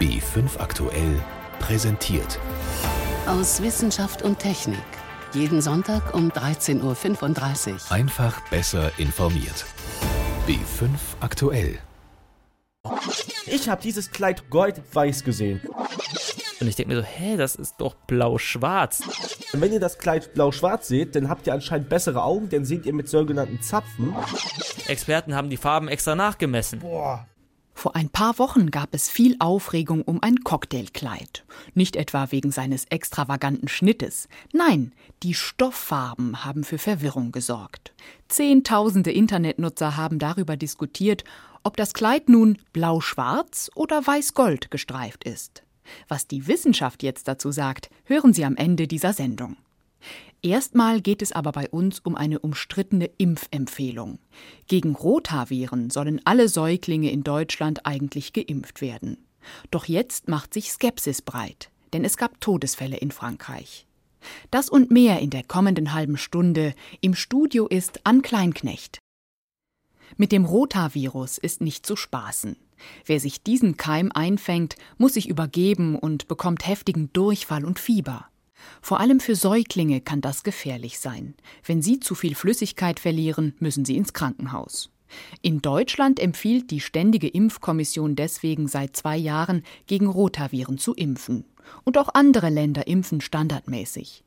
B5 aktuell präsentiert. Aus Wissenschaft und Technik. Jeden Sonntag um 13.35 Uhr. Einfach besser informiert. B5 aktuell. Ich habe dieses Kleid goldweiß gesehen. Und ich denke mir so, hä, das ist doch blau-schwarz. Und wenn ihr das Kleid blau-schwarz seht, dann habt ihr anscheinend bessere Augen, denn seht ihr mit sogenannten Zapfen. Experten haben die Farben extra nachgemessen. Boah. Vor ein paar Wochen gab es viel Aufregung um ein Cocktailkleid. Nicht etwa wegen seines extravaganten Schnittes. Nein, die Stofffarben haben für Verwirrung gesorgt. Zehntausende Internetnutzer haben darüber diskutiert, ob das Kleid nun blau-schwarz oder weiß-gold gestreift ist. Was die Wissenschaft jetzt dazu sagt, hören Sie am Ende dieser Sendung. Erstmal geht es aber bei uns um eine umstrittene Impfempfehlung. Gegen Rotaviren sollen alle Säuglinge in Deutschland eigentlich geimpft werden. Doch jetzt macht sich Skepsis breit, denn es gab Todesfälle in Frankreich. Das und mehr in der kommenden halben Stunde. Im Studio ist Ann Kleinknecht. Mit dem Rotavirus ist nicht zu spaßen. Wer sich diesen Keim einfängt, muss sich übergeben und bekommt heftigen Durchfall und Fieber. Vor allem für Säuglinge kann das gefährlich sein. Wenn sie zu viel Flüssigkeit verlieren, müssen sie ins Krankenhaus. In Deutschland empfiehlt die Ständige Impfkommission deswegen seit zwei Jahren, gegen Rotaviren zu impfen. Und auch andere Länder impfen standardmäßig.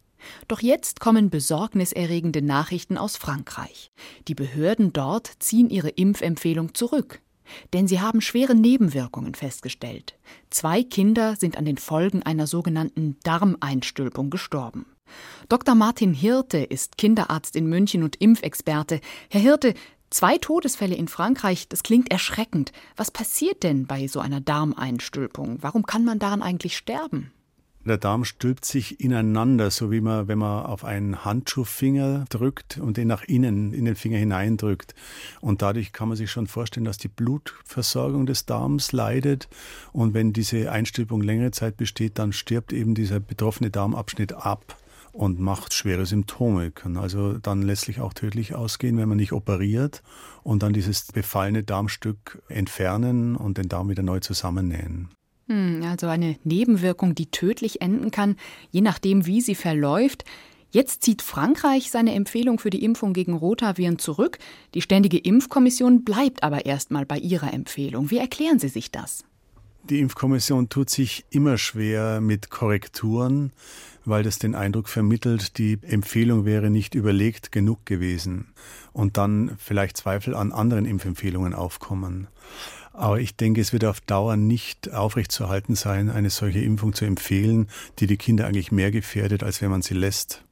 Doch jetzt kommen besorgniserregende Nachrichten aus Frankreich. Die Behörden dort ziehen ihre Impfempfehlung zurück. Denn sie haben schwere Nebenwirkungen festgestellt. Zwei Kinder sind an den Folgen einer sogenannten Darmeinstülpung gestorben. Dr. Martin Hirte ist Kinderarzt in München und Impfexperte. Herr Hirte, zwei Todesfälle in Frankreich, das klingt erschreckend. Was passiert denn bei so einer Darmeinstülpung? Warum kann man daran eigentlich sterben? Der Darm stülpt sich ineinander, so wie man, wenn man auf einen Handschuhfinger drückt und den nach innen in den Finger hineindrückt. Und dadurch kann man sich schon vorstellen, dass die Blutversorgung des Darms leidet. Und wenn diese Einstülpung längere Zeit besteht, dann stirbt eben dieser betroffene Darmabschnitt ab und macht schwere Symptome. Kann also dann letztlich auch tödlich ausgehen, wenn man nicht operiert und dann dieses befallene Darmstück entfernen und den Darm wieder neu zusammennähen. Hm, also eine Nebenwirkung, die tödlich enden kann, je nachdem, wie sie verläuft. Jetzt zieht Frankreich seine Empfehlung für die Impfung gegen Rotaviren zurück. Die Ständige Impfkommission bleibt aber erstmal bei ihrer Empfehlung. Wie erklären Sie sich das? Die Impfkommission tut sich immer schwer mit Korrekturen, weil das den Eindruck vermittelt, die Empfehlung wäre nicht überlegt genug gewesen und dann vielleicht Zweifel an anderen Impfempfehlungen aufkommen. Aber ich denke, es wird auf Dauer nicht aufrechtzuerhalten sein, eine solche Impfung zu empfehlen, die die Kinder eigentlich mehr gefährdet, als wenn man sie lässt.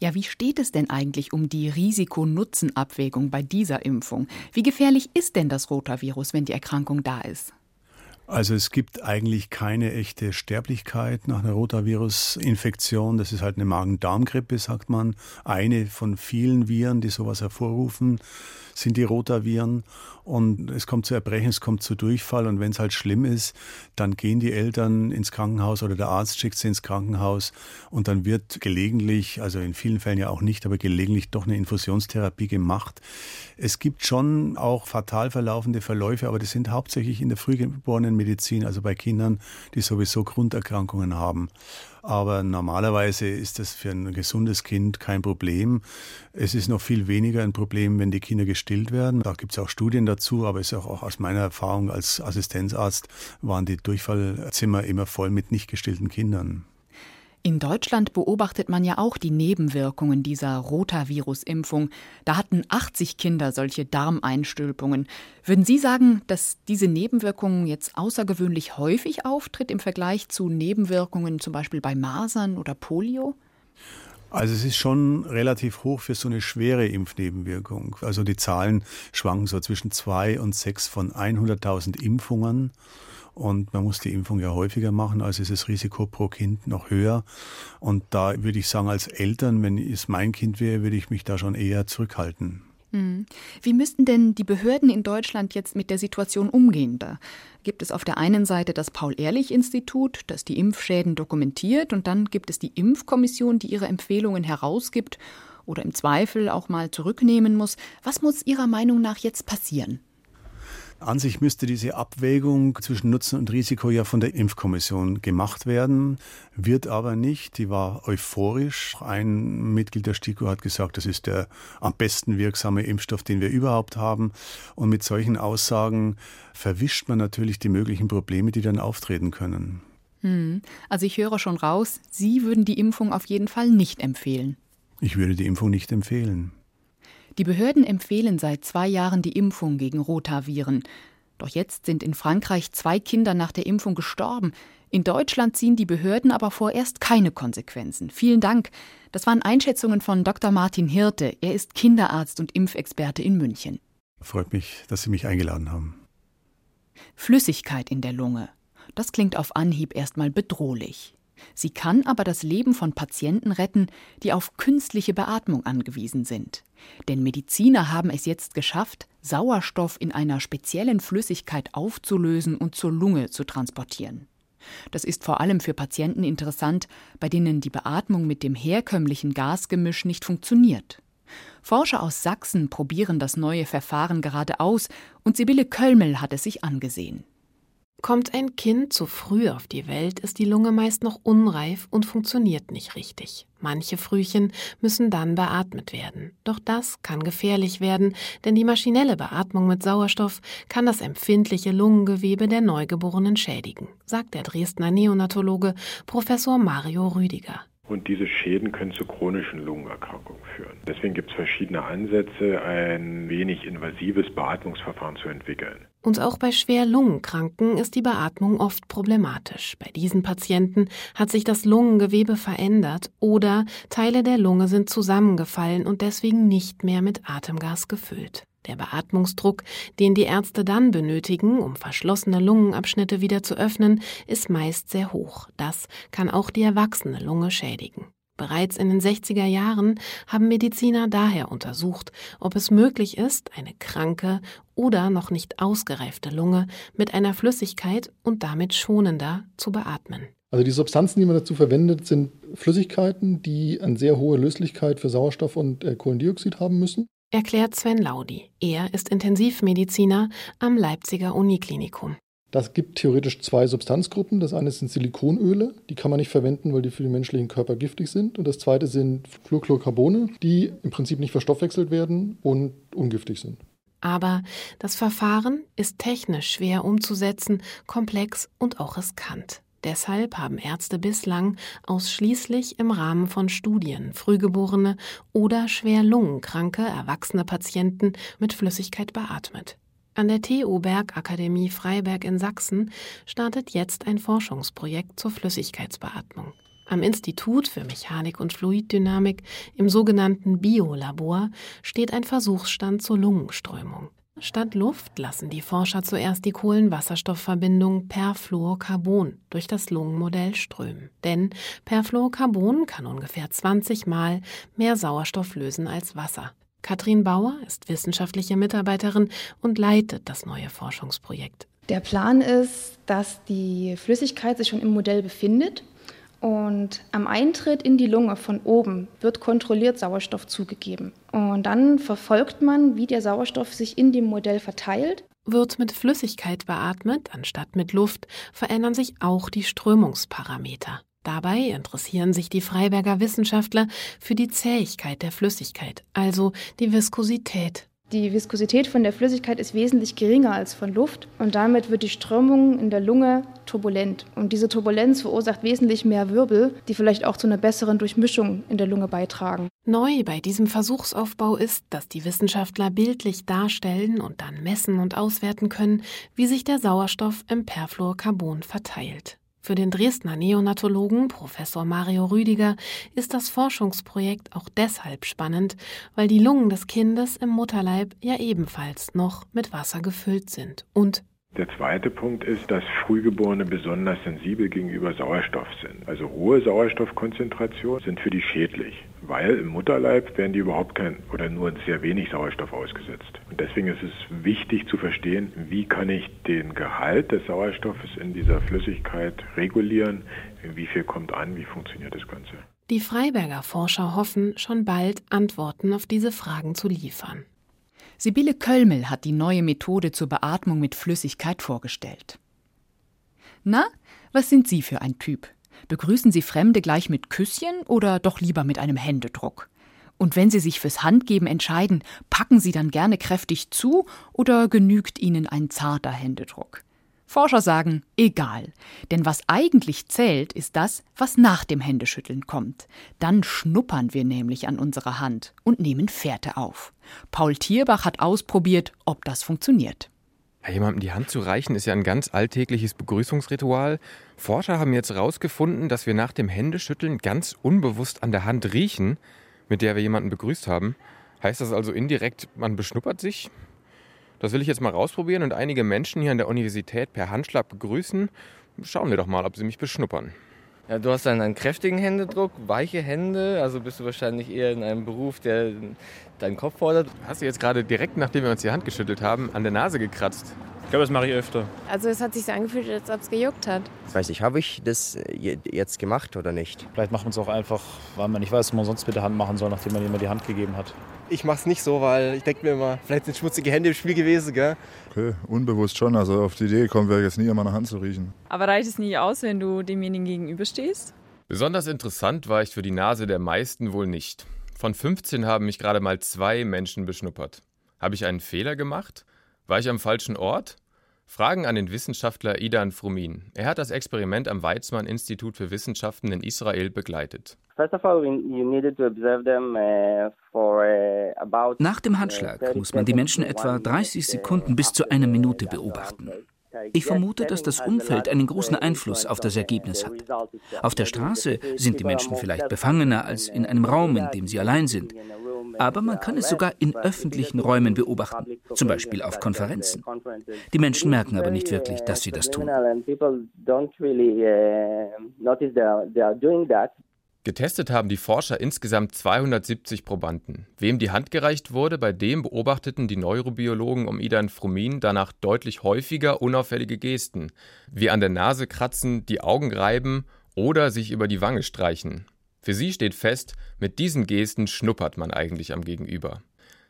Ja, wie steht es denn eigentlich um die Risiko-Nutzen-Abwägung bei dieser Impfung? Wie gefährlich ist denn das Rotavirus, wenn die Erkrankung da ist? Also es gibt eigentlich keine echte Sterblichkeit nach einer Rotavirus-Infektion. Das ist halt eine Magen-Darm-Grippe, sagt man. Eine von vielen Viren, die sowas hervorrufen sind die Rotaviren und es kommt zu Erbrechen, es kommt zu Durchfall und wenn es halt schlimm ist, dann gehen die Eltern ins Krankenhaus oder der Arzt schickt sie ins Krankenhaus und dann wird gelegentlich, also in vielen Fällen ja auch nicht, aber gelegentlich doch eine Infusionstherapie gemacht. Es gibt schon auch fatal verlaufende Verläufe, aber das sind hauptsächlich in der frühgeborenen Medizin, also bei Kindern, die sowieso Grunderkrankungen haben. Aber normalerweise ist das für ein gesundes Kind kein Problem. Es ist noch viel weniger ein Problem, wenn die Kinder gestillt werden. Da gibt es auch Studien dazu, aber es ist auch aus meiner Erfahrung als Assistenzarzt waren die Durchfallzimmer immer voll mit nicht gestillten Kindern. In Deutschland beobachtet man ja auch die Nebenwirkungen dieser Rotavirus-Impfung. Da hatten 80 Kinder solche Darmeinstülpungen. Würden Sie sagen, dass diese Nebenwirkung jetzt außergewöhnlich häufig auftritt im Vergleich zu Nebenwirkungen zum Beispiel bei Masern oder Polio? Also es ist schon relativ hoch für so eine schwere Impfnebenwirkung. Also die Zahlen schwanken so zwischen zwei und sechs von 100.000 Impfungen. Und man muss die Impfung ja häufiger machen, also ist das Risiko pro Kind noch höher. Und da würde ich sagen, als Eltern, wenn es mein Kind wäre, würde ich mich da schon eher zurückhalten. Hm. Wie müssten denn die Behörden in Deutschland jetzt mit der Situation umgehen? Da gibt es auf der einen Seite das Paul-Ehrlich-Institut, das die Impfschäden dokumentiert, und dann gibt es die Impfkommission, die ihre Empfehlungen herausgibt oder im Zweifel auch mal zurücknehmen muss. Was muss Ihrer Meinung nach jetzt passieren? An sich müsste diese Abwägung zwischen Nutzen und Risiko ja von der Impfkommission gemacht werden, wird aber nicht. Die war euphorisch. Ein Mitglied der STIKO hat gesagt, das ist der am besten wirksame Impfstoff, den wir überhaupt haben. Und mit solchen Aussagen verwischt man natürlich die möglichen Probleme, die dann auftreten können. Hm. Also ich höre schon raus, Sie würden die Impfung auf jeden Fall nicht empfehlen. Ich würde die Impfung nicht empfehlen. Die Behörden empfehlen seit zwei Jahren die Impfung gegen Rotaviren. Doch jetzt sind in Frankreich zwei Kinder nach der Impfung gestorben. In Deutschland ziehen die Behörden aber vorerst keine Konsequenzen. Vielen Dank. Das waren Einschätzungen von Dr. Martin Hirte. Er ist Kinderarzt und Impfexperte in München. Freut mich, dass Sie mich eingeladen haben. Flüssigkeit in der Lunge. Das klingt auf Anhieb erstmal bedrohlich. Sie kann aber das Leben von Patienten retten, die auf künstliche Beatmung angewiesen sind. Denn Mediziner haben es jetzt geschafft, Sauerstoff in einer speziellen Flüssigkeit aufzulösen und zur Lunge zu transportieren. Das ist vor allem für Patienten interessant, bei denen die Beatmung mit dem herkömmlichen Gasgemisch nicht funktioniert. Forscher aus Sachsen probieren das neue Verfahren gerade aus und Sibylle Kölmel hat es sich angesehen. Kommt ein Kind zu früh auf die Welt, ist die Lunge meist noch unreif und funktioniert nicht richtig. Manche Frühchen müssen dann beatmet werden. Doch das kann gefährlich werden, denn die maschinelle Beatmung mit Sauerstoff kann das empfindliche Lungengewebe der Neugeborenen schädigen, sagt der Dresdner Neonatologe Professor Mario Rüdiger. Und diese Schäden können zu chronischen Lungenerkrankungen führen. Deswegen gibt es verschiedene Ansätze, ein wenig invasives Beatmungsverfahren zu entwickeln. Und auch bei schwer Lungenkranken ist die Beatmung oft problematisch. Bei diesen Patienten hat sich das Lungengewebe verändert oder Teile der Lunge sind zusammengefallen und deswegen nicht mehr mit Atemgas gefüllt. Der Beatmungsdruck, den die Ärzte dann benötigen, um verschlossene Lungenabschnitte wieder zu öffnen, ist meist sehr hoch. Das kann auch die erwachsene Lunge schädigen. Bereits in den 60er Jahren haben Mediziner daher untersucht, ob es möglich ist, eine kranke oder noch nicht ausgereifte Lunge mit einer Flüssigkeit und damit schonender zu beatmen. Also die Substanzen, die man dazu verwendet, sind Flüssigkeiten, die eine sehr hohe Löslichkeit für Sauerstoff und äh, Kohlendioxid haben müssen erklärt Sven Laudi. Er ist Intensivmediziner am Leipziger Uniklinikum. Das gibt theoretisch zwei Substanzgruppen. Das eine sind Silikonöle, die kann man nicht verwenden, weil die für den menschlichen Körper giftig sind. Und das zweite sind Fluorchlorcarbone, die im Prinzip nicht verstoffwechselt werden und ungiftig sind. Aber das Verfahren ist technisch schwer umzusetzen, komplex und auch riskant. Deshalb haben Ärzte bislang ausschließlich im Rahmen von Studien frühgeborene oder schwer lungenkranke erwachsene Patienten mit Flüssigkeit beatmet. An der TU Bergakademie Freiberg in Sachsen startet jetzt ein Forschungsprojekt zur Flüssigkeitsbeatmung. Am Institut für Mechanik und Fluiddynamik im sogenannten Biolabor steht ein Versuchsstand zur Lungenströmung. Statt Luft lassen die Forscher zuerst die Kohlenwasserstoffverbindung Perfluorcarbon durch das Lungenmodell strömen. Denn Perfluorcarbon kann ungefähr 20 Mal mehr Sauerstoff lösen als Wasser. Katrin Bauer ist wissenschaftliche Mitarbeiterin und leitet das neue Forschungsprojekt. Der Plan ist, dass die Flüssigkeit sich schon im Modell befindet und am Eintritt in die Lunge von oben wird kontrolliert Sauerstoff zugegeben. Und dann verfolgt man, wie der Sauerstoff sich in dem Modell verteilt. Wird mit Flüssigkeit beatmet, anstatt mit Luft, verändern sich auch die Strömungsparameter. Dabei interessieren sich die Freiberger Wissenschaftler für die Zähigkeit der Flüssigkeit, also die Viskosität. Die Viskosität von der Flüssigkeit ist wesentlich geringer als von Luft und damit wird die Strömung in der Lunge turbulent. Und diese Turbulenz verursacht wesentlich mehr Wirbel, die vielleicht auch zu einer besseren Durchmischung in der Lunge beitragen. Neu bei diesem Versuchsaufbau ist, dass die Wissenschaftler bildlich darstellen und dann messen und auswerten können, wie sich der Sauerstoff im Perfluorcarbon verteilt. Für den Dresdner Neonatologen Professor Mario Rüdiger ist das Forschungsprojekt auch deshalb spannend, weil die Lungen des Kindes im Mutterleib ja ebenfalls noch mit Wasser gefüllt sind und der zweite Punkt ist, dass Frühgeborene besonders sensibel gegenüber Sauerstoff sind. Also hohe Sauerstoffkonzentrationen sind für die schädlich, weil im Mutterleib werden die überhaupt kein oder nur sehr wenig Sauerstoff ausgesetzt. Und deswegen ist es wichtig zu verstehen, wie kann ich den Gehalt des Sauerstoffes in dieser Flüssigkeit regulieren, wie viel kommt an, wie funktioniert das Ganze. Die Freiberger Forscher hoffen, schon bald Antworten auf diese Fragen zu liefern. Sibylle Kölmel hat die neue Methode zur Beatmung mit Flüssigkeit vorgestellt. Na, was sind Sie für ein Typ? Begrüßen Sie Fremde gleich mit Küsschen oder doch lieber mit einem Händedruck? Und wenn Sie sich fürs Handgeben entscheiden, packen Sie dann gerne kräftig zu oder genügt Ihnen ein zarter Händedruck? Forscher sagen, egal. Denn was eigentlich zählt, ist das, was nach dem Händeschütteln kommt. Dann schnuppern wir nämlich an unserer Hand und nehmen Fährte auf. Paul Tierbach hat ausprobiert, ob das funktioniert. Ja, jemandem die Hand zu reichen ist ja ein ganz alltägliches Begrüßungsritual. Forscher haben jetzt herausgefunden, dass wir nach dem Händeschütteln ganz unbewusst an der Hand riechen, mit der wir jemanden begrüßt haben. Heißt das also indirekt, man beschnuppert sich? Das will ich jetzt mal rausprobieren und einige Menschen hier an der Universität per Handschlag begrüßen. Schauen wir doch mal, ob sie mich beschnuppern. Ja, du hast dann einen kräftigen Händedruck, weiche Hände, also bist du wahrscheinlich eher in einem Beruf, der deinen Kopf fordert. Hast du jetzt gerade direkt, nachdem wir uns die Hand geschüttelt haben, an der Nase gekratzt? Ich glaube, das mache ich öfter. Also es hat sich so angefühlt, als ob es gejuckt hat. Ich weiß nicht, habe ich das jetzt gemacht oder nicht? Vielleicht macht man es auch einfach, weil man nicht weiß, was man sonst mit der Hand machen soll, nachdem man jemand die Hand gegeben hat. Ich mache es nicht so, weil ich denke mir immer, vielleicht sind schmutzige Hände im Spiel gewesen, gell? Okay, unbewusst schon. Also auf die Idee gekommen wäre jetzt nie, an meiner Hand zu riechen. Aber reicht es nicht aus, wenn du demjenigen gegenüberstehst? Besonders interessant war ich für die Nase der meisten wohl nicht. Von 15 haben mich gerade mal zwei Menschen beschnuppert. Habe ich einen Fehler gemacht? War ich am falschen Ort? Fragen an den Wissenschaftler Idan Frumin. Er hat das Experiment am Weizmann-Institut für Wissenschaften in Israel begleitet. Uh, uh, Nach dem Handschlag muss man die Menschen etwa 30 Sekunden bis zu einer Minute beobachten. Ich vermute, dass das Umfeld einen großen Einfluss auf das Ergebnis hat. Auf der Straße sind die Menschen vielleicht befangener als in einem Raum, in dem sie allein sind. Aber man kann es sogar in öffentlichen Räumen beobachten, zum Beispiel auf Konferenzen. Die Menschen merken aber nicht wirklich, dass sie das tun. Getestet haben die Forscher insgesamt 270 Probanden. Wem die Hand gereicht wurde, bei dem beobachteten die Neurobiologen um Idan Frumin danach deutlich häufiger unauffällige Gesten, wie an der Nase kratzen, die Augen reiben oder sich über die Wange streichen. Für sie steht fest, mit diesen Gesten schnuppert man eigentlich am Gegenüber.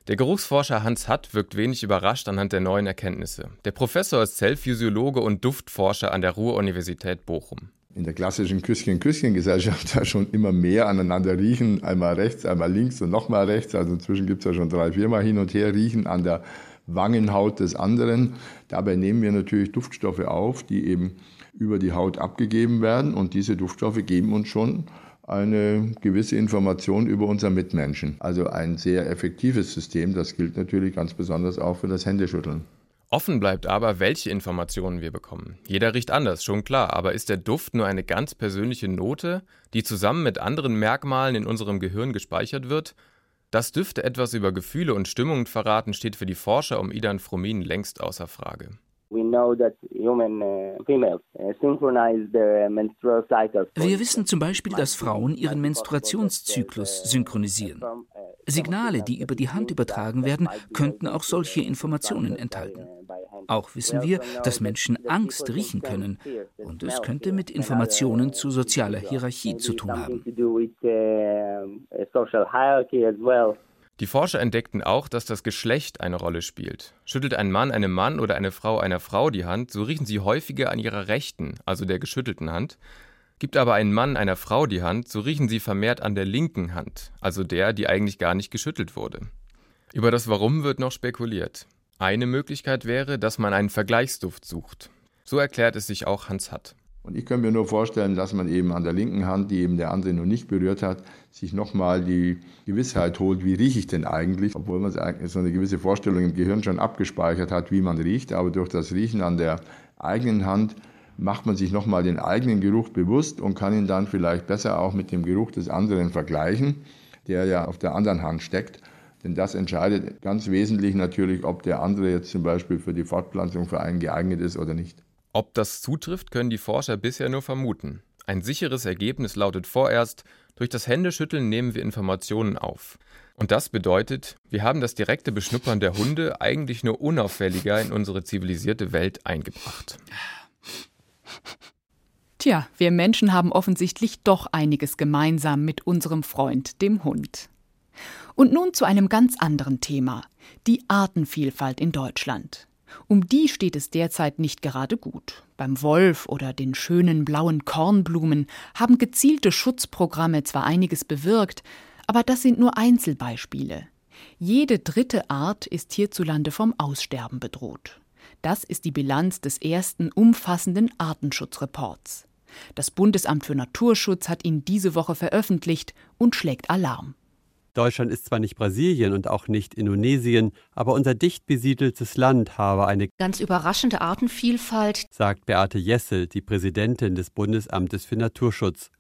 Der Geruchsforscher Hans Hatt wirkt wenig überrascht anhand der neuen Erkenntnisse. Der Professor ist Zellphysiologe und Duftforscher an der Ruhr-Universität Bochum in der klassischen Küsschen-Küsschen-Gesellschaft ja schon immer mehr aneinander riechen, einmal rechts, einmal links und nochmal rechts. Also inzwischen gibt es ja schon drei, viermal hin und her riechen an der Wangenhaut des anderen. Dabei nehmen wir natürlich Duftstoffe auf, die eben über die Haut abgegeben werden und diese Duftstoffe geben uns schon eine gewisse Information über unseren Mitmenschen. Also ein sehr effektives System. Das gilt natürlich ganz besonders auch für das Händeschütteln. Offen bleibt aber, welche Informationen wir bekommen. Jeder riecht anders, schon klar, aber ist der Duft nur eine ganz persönliche Note, die zusammen mit anderen Merkmalen in unserem Gehirn gespeichert wird? Dass Düfte etwas über Gefühle und Stimmungen verraten, steht für die Forscher um Idan Fromin längst außer Frage. Uh, uh, wir wissen zum Beispiel, dass Frauen ihren Menstruationszyklus synchronisieren. Signale, die über die Hand übertragen werden, könnten auch solche Informationen enthalten. Auch wissen wir, dass Menschen Angst riechen können und es könnte mit Informationen zu sozialer Hierarchie zu tun haben. Die Forscher entdeckten auch, dass das Geschlecht eine Rolle spielt. Schüttelt ein Mann einem Mann oder eine Frau einer Frau die Hand, so riechen sie häufiger an ihrer rechten, also der geschüttelten Hand. Gibt aber ein Mann einer Frau die Hand, so riechen sie vermehrt an der linken Hand, also der, die eigentlich gar nicht geschüttelt wurde. Über das Warum wird noch spekuliert. Eine Möglichkeit wäre, dass man einen Vergleichsduft sucht. So erklärt es sich auch Hans Hatt. Und ich könnte mir nur vorstellen, dass man eben an der linken Hand, die eben der andere noch nicht berührt hat, sich nochmal die Gewissheit holt, wie rieche ich denn eigentlich, obwohl man so eine gewisse Vorstellung im Gehirn schon abgespeichert hat, wie man riecht, aber durch das Riechen an der eigenen Hand macht man sich nochmal den eigenen Geruch bewusst und kann ihn dann vielleicht besser auch mit dem Geruch des anderen vergleichen, der ja auf der anderen Hand steckt. Denn das entscheidet ganz wesentlich natürlich, ob der andere jetzt zum Beispiel für die Fortpflanzung für einen geeignet ist oder nicht. Ob das zutrifft, können die Forscher bisher nur vermuten. Ein sicheres Ergebnis lautet vorerst, durch das Händeschütteln nehmen wir Informationen auf. Und das bedeutet, wir haben das direkte Beschnuppern der Hunde eigentlich nur unauffälliger in unsere zivilisierte Welt eingebracht. Tja, wir Menschen haben offensichtlich doch einiges gemeinsam mit unserem Freund, dem Hund. Und nun zu einem ganz anderen Thema, die Artenvielfalt in Deutschland. Um die steht es derzeit nicht gerade gut. Beim Wolf oder den schönen blauen Kornblumen haben gezielte Schutzprogramme zwar einiges bewirkt, aber das sind nur Einzelbeispiele. Jede dritte Art ist hierzulande vom Aussterben bedroht. Das ist die Bilanz des ersten umfassenden Artenschutzreports. Das Bundesamt für Naturschutz hat ihn diese Woche veröffentlicht und schlägt Alarm. Deutschland ist zwar nicht Brasilien und auch nicht Indonesien, aber unser dicht besiedeltes Land habe eine ganz überraschende Artenvielfalt, sagt Beate Jessel, die Präsidentin des Bundesamtes für Naturschutz.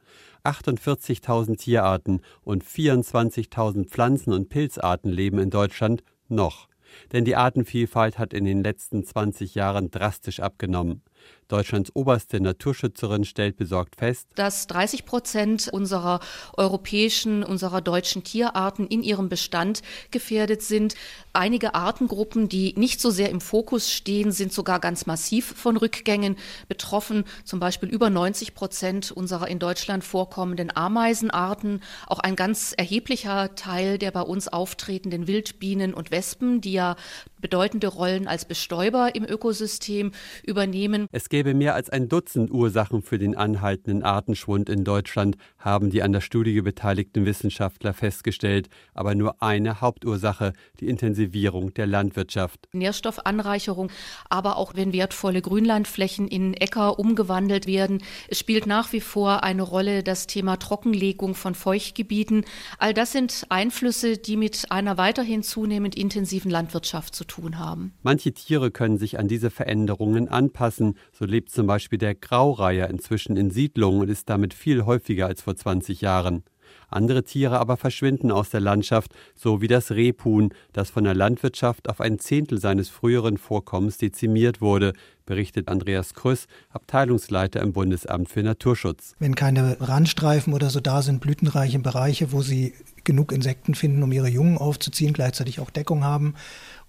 48.000 Tierarten und 24.000 Pflanzen- und Pilzarten leben in Deutschland noch. Denn die Artenvielfalt hat in den letzten 20 Jahren drastisch abgenommen. Deutschlands oberste Naturschützerin stellt besorgt fest, dass 30 Prozent unserer europäischen, unserer deutschen Tierarten in ihrem Bestand gefährdet sind. Einige Artengruppen, die nicht so sehr im Fokus stehen, sind sogar ganz massiv von Rückgängen betroffen. Zum Beispiel über 90 Prozent unserer in Deutschland vorkommenden Ameisenarten, auch ein ganz erheblicher Teil der bei uns auftretenden Wildbienen und Wespen, die ja bedeutende Rollen als Bestäuber im Ökosystem übernehmen. Es gäbe mehr als ein Dutzend Ursachen für den anhaltenden Artenschwund in Deutschland, haben die an der Studie beteiligten Wissenschaftler festgestellt, aber nur eine Hauptursache, die Intensivierung der Landwirtschaft. Nährstoffanreicherung, aber auch wenn wertvolle Grünlandflächen in Äcker umgewandelt werden. Es spielt nach wie vor eine Rolle das Thema Trockenlegung von Feuchtgebieten. All das sind Einflüsse, die mit einer weiterhin zunehmend intensiven Landwirtschaft zu tun haben. Manche Tiere können sich an diese Veränderungen anpassen. So lebt zum Beispiel der Graureiher inzwischen in Siedlungen und ist damit viel häufiger als vor 20 Jahren. Andere Tiere aber verschwinden aus der Landschaft, so wie das Rebhuhn, das von der Landwirtschaft auf ein Zehntel seines früheren Vorkommens dezimiert wurde, berichtet Andreas Krüss, Abteilungsleiter im Bundesamt für Naturschutz. Wenn keine Randstreifen oder so da sind, blütenreiche Bereiche, wo sie genug Insekten finden, um ihre Jungen aufzuziehen, gleichzeitig auch Deckung haben,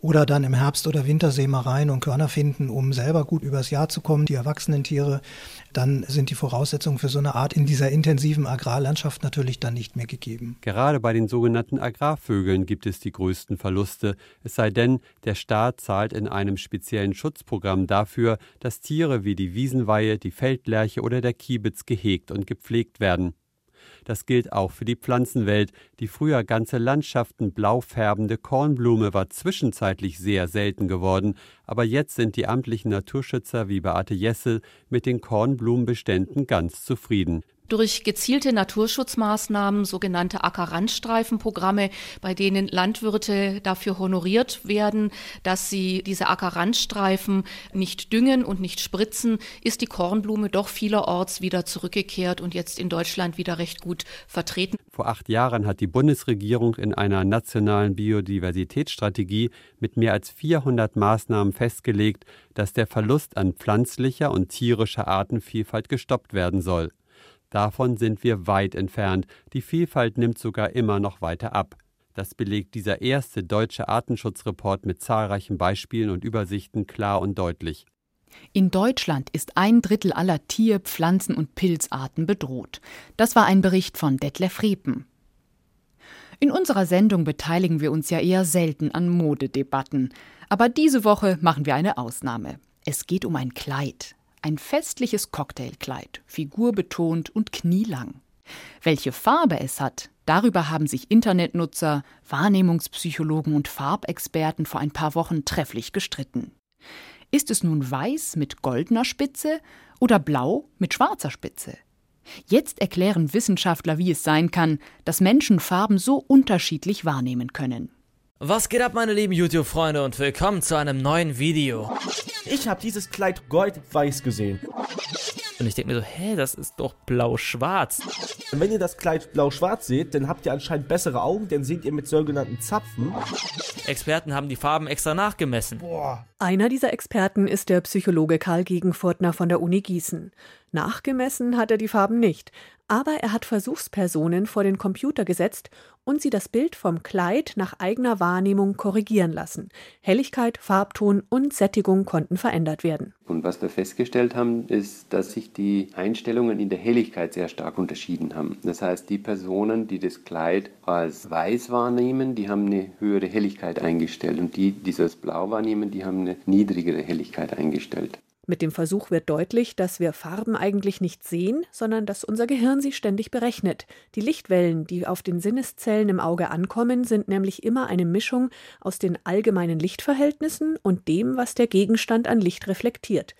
oder dann im Herbst oder Winter Sämereien und Körner finden, um selber gut übers Jahr zu kommen, die erwachsenen Tiere, dann sind die Voraussetzungen für so eine Art in dieser intensiven Agrarlandschaft natürlich dann nicht mehr gegeben. Gerade bei den sogenannten Agrarvögeln gibt es die größten Verluste, es sei denn, der Staat zahlt in einem speziellen Schutzprogramm dafür, dass Tiere wie die Wiesenweihe, die Feldlerche oder der Kiebitz gehegt und gepflegt werden. Das gilt auch für die Pflanzenwelt. Die früher ganze Landschaften blau färbende Kornblume war zwischenzeitlich sehr selten geworden, aber jetzt sind die amtlichen Naturschützer wie Beate Jessel mit den Kornblumenbeständen ganz zufrieden durch gezielte Naturschutzmaßnahmen, sogenannte Ackerrandstreifenprogramme, bei denen Landwirte dafür honoriert werden, dass sie diese Ackerrandstreifen nicht düngen und nicht spritzen, ist die Kornblume doch vielerorts wieder zurückgekehrt und jetzt in Deutschland wieder recht gut vertreten. Vor acht Jahren hat die Bundesregierung in einer nationalen Biodiversitätsstrategie mit mehr als 400 Maßnahmen festgelegt, dass der Verlust an pflanzlicher und tierischer Artenvielfalt gestoppt werden soll. Davon sind wir weit entfernt. Die Vielfalt nimmt sogar immer noch weiter ab. Das belegt dieser erste deutsche Artenschutzreport mit zahlreichen Beispielen und Übersichten klar und deutlich. In Deutschland ist ein Drittel aller Tier-, Pflanzen- und Pilzarten bedroht. Das war ein Bericht von Detlef Riepen. In unserer Sendung beteiligen wir uns ja eher selten an Modedebatten. Aber diese Woche machen wir eine Ausnahme. Es geht um ein Kleid. Ein festliches Cocktailkleid, figurbetont und knielang. Welche Farbe es hat, darüber haben sich Internetnutzer, Wahrnehmungspsychologen und Farbexperten vor ein paar Wochen trefflich gestritten. Ist es nun weiß mit goldener Spitze oder blau mit schwarzer Spitze? Jetzt erklären Wissenschaftler, wie es sein kann, dass Menschen Farben so unterschiedlich wahrnehmen können. Was geht ab, meine lieben YouTube-Freunde und willkommen zu einem neuen Video. Ich habe dieses Kleid gold-weiß gesehen. Und ich denke mir so, hä, das ist doch blau-schwarz. Und wenn ihr das Kleid blau-schwarz seht, dann habt ihr anscheinend bessere Augen, denn seht ihr mit sogenannten Zapfen. Experten haben die Farben extra nachgemessen. Boah, Einer dieser Experten ist der Psychologe Karl Gegenfurtner von der Uni Gießen. Nachgemessen hat er die Farben nicht, aber er hat Versuchspersonen vor den Computer gesetzt und sie das Bild vom Kleid nach eigener Wahrnehmung korrigieren lassen. Helligkeit, Farbton und Sättigung konnten verändert werden. Und was wir festgestellt haben, ist, dass sich die Einstellungen in der Helligkeit sehr stark unterschieden haben. Das heißt, die Personen, die das Kleid als weiß wahrnehmen, die haben eine höhere Helligkeit eingestellt und die, die es als blau wahrnehmen, die haben eine niedrigere Helligkeit eingestellt. Mit dem Versuch wird deutlich, dass wir Farben eigentlich nicht sehen, sondern dass unser Gehirn sie ständig berechnet. Die Lichtwellen, die auf den Sinneszellen im Auge ankommen, sind nämlich immer eine Mischung aus den allgemeinen Lichtverhältnissen und dem, was der Gegenstand an Licht reflektiert.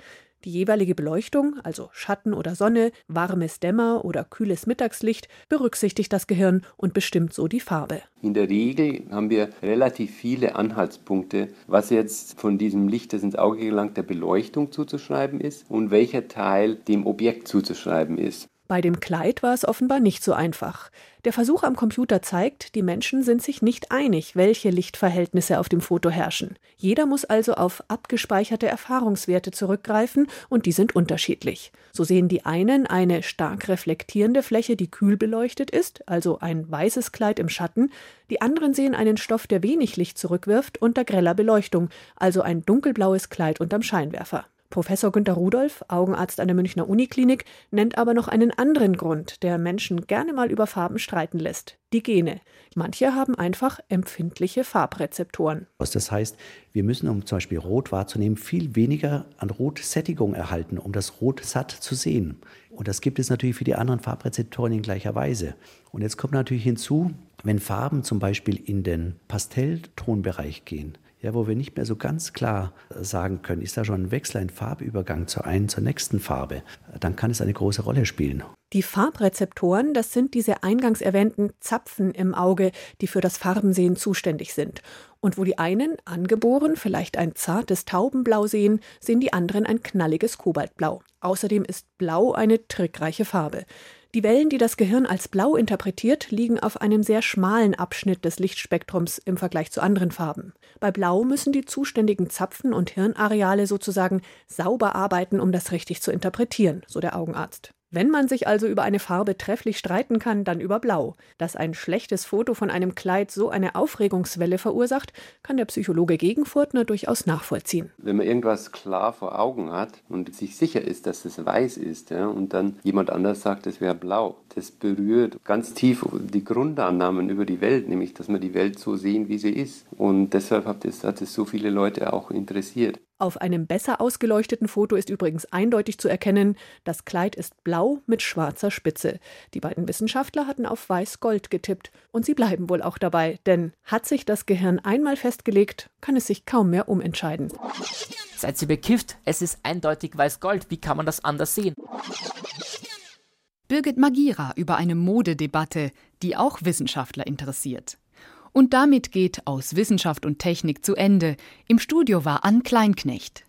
Die jeweilige Beleuchtung, also Schatten oder Sonne, warmes Dämmer oder kühles Mittagslicht, berücksichtigt das Gehirn und bestimmt so die Farbe. In der Regel haben wir relativ viele Anhaltspunkte, was jetzt von diesem Licht, das ins Auge gelangt, der Beleuchtung zuzuschreiben ist und welcher Teil dem Objekt zuzuschreiben ist. Bei dem Kleid war es offenbar nicht so einfach. Der Versuch am Computer zeigt, die Menschen sind sich nicht einig, welche Lichtverhältnisse auf dem Foto herrschen. Jeder muss also auf abgespeicherte Erfahrungswerte zurückgreifen und die sind unterschiedlich. So sehen die einen eine stark reflektierende Fläche, die kühl beleuchtet ist, also ein weißes Kleid im Schatten, die anderen sehen einen Stoff, der wenig Licht zurückwirft, unter greller Beleuchtung, also ein dunkelblaues Kleid unterm Scheinwerfer. Professor Günter Rudolph, Augenarzt an der Münchner Uniklinik, nennt aber noch einen anderen Grund, der Menschen gerne mal über Farben streiten lässt. Die Gene. Manche haben einfach empfindliche Farbrezeptoren. Das heißt, wir müssen, um zum Beispiel Rot wahrzunehmen, viel weniger an Rotsättigung erhalten, um das Rot satt zu sehen. Und das gibt es natürlich für die anderen Farbrezeptoren in gleicher Weise. Und jetzt kommt natürlich hinzu, wenn Farben zum Beispiel in den Pastelltonbereich gehen, ja, wo wir nicht mehr so ganz klar sagen können, ist da schon ein Wechsel, ein Farbübergang zur einen zur nächsten Farbe, dann kann es eine große Rolle spielen. Die Farbrezeptoren, das sind diese eingangs erwähnten Zapfen im Auge, die für das Farbensehen zuständig sind. Und wo die einen, angeboren, vielleicht ein zartes Taubenblau sehen, sehen die anderen ein knalliges Kobaltblau. Außerdem ist Blau eine trickreiche Farbe. Die Wellen, die das Gehirn als blau interpretiert, liegen auf einem sehr schmalen Abschnitt des Lichtspektrums im Vergleich zu anderen Farben. Bei Blau müssen die zuständigen Zapfen und Hirnareale sozusagen sauber arbeiten, um das richtig zu interpretieren, so der Augenarzt. Wenn man sich also über eine Farbe trefflich streiten kann, dann über Blau. Dass ein schlechtes Foto von einem Kleid so eine Aufregungswelle verursacht, kann der Psychologe Gegenfurtner durchaus nachvollziehen. Wenn man irgendwas klar vor Augen hat und sich sicher ist, dass es weiß ist, ja, und dann jemand anders sagt, es wäre blau, das berührt ganz tief die Grundannahmen über die Welt, nämlich dass wir die Welt so sehen, wie sie ist. Und deshalb hat es, hat es so viele Leute auch interessiert. Auf einem besser ausgeleuchteten Foto ist übrigens eindeutig zu erkennen, das Kleid ist blau mit schwarzer Spitze. Die beiden Wissenschaftler hatten auf weiß-gold getippt und sie bleiben wohl auch dabei, denn hat sich das Gehirn einmal festgelegt, kann es sich kaum mehr umentscheiden. Seid ihr bekifft? Es ist eindeutig weiß-gold. Wie kann man das anders sehen? Birgit Magira über eine Modedebatte, die auch Wissenschaftler interessiert. Und damit geht aus Wissenschaft und Technik zu Ende. Im Studio war Ann Kleinknecht.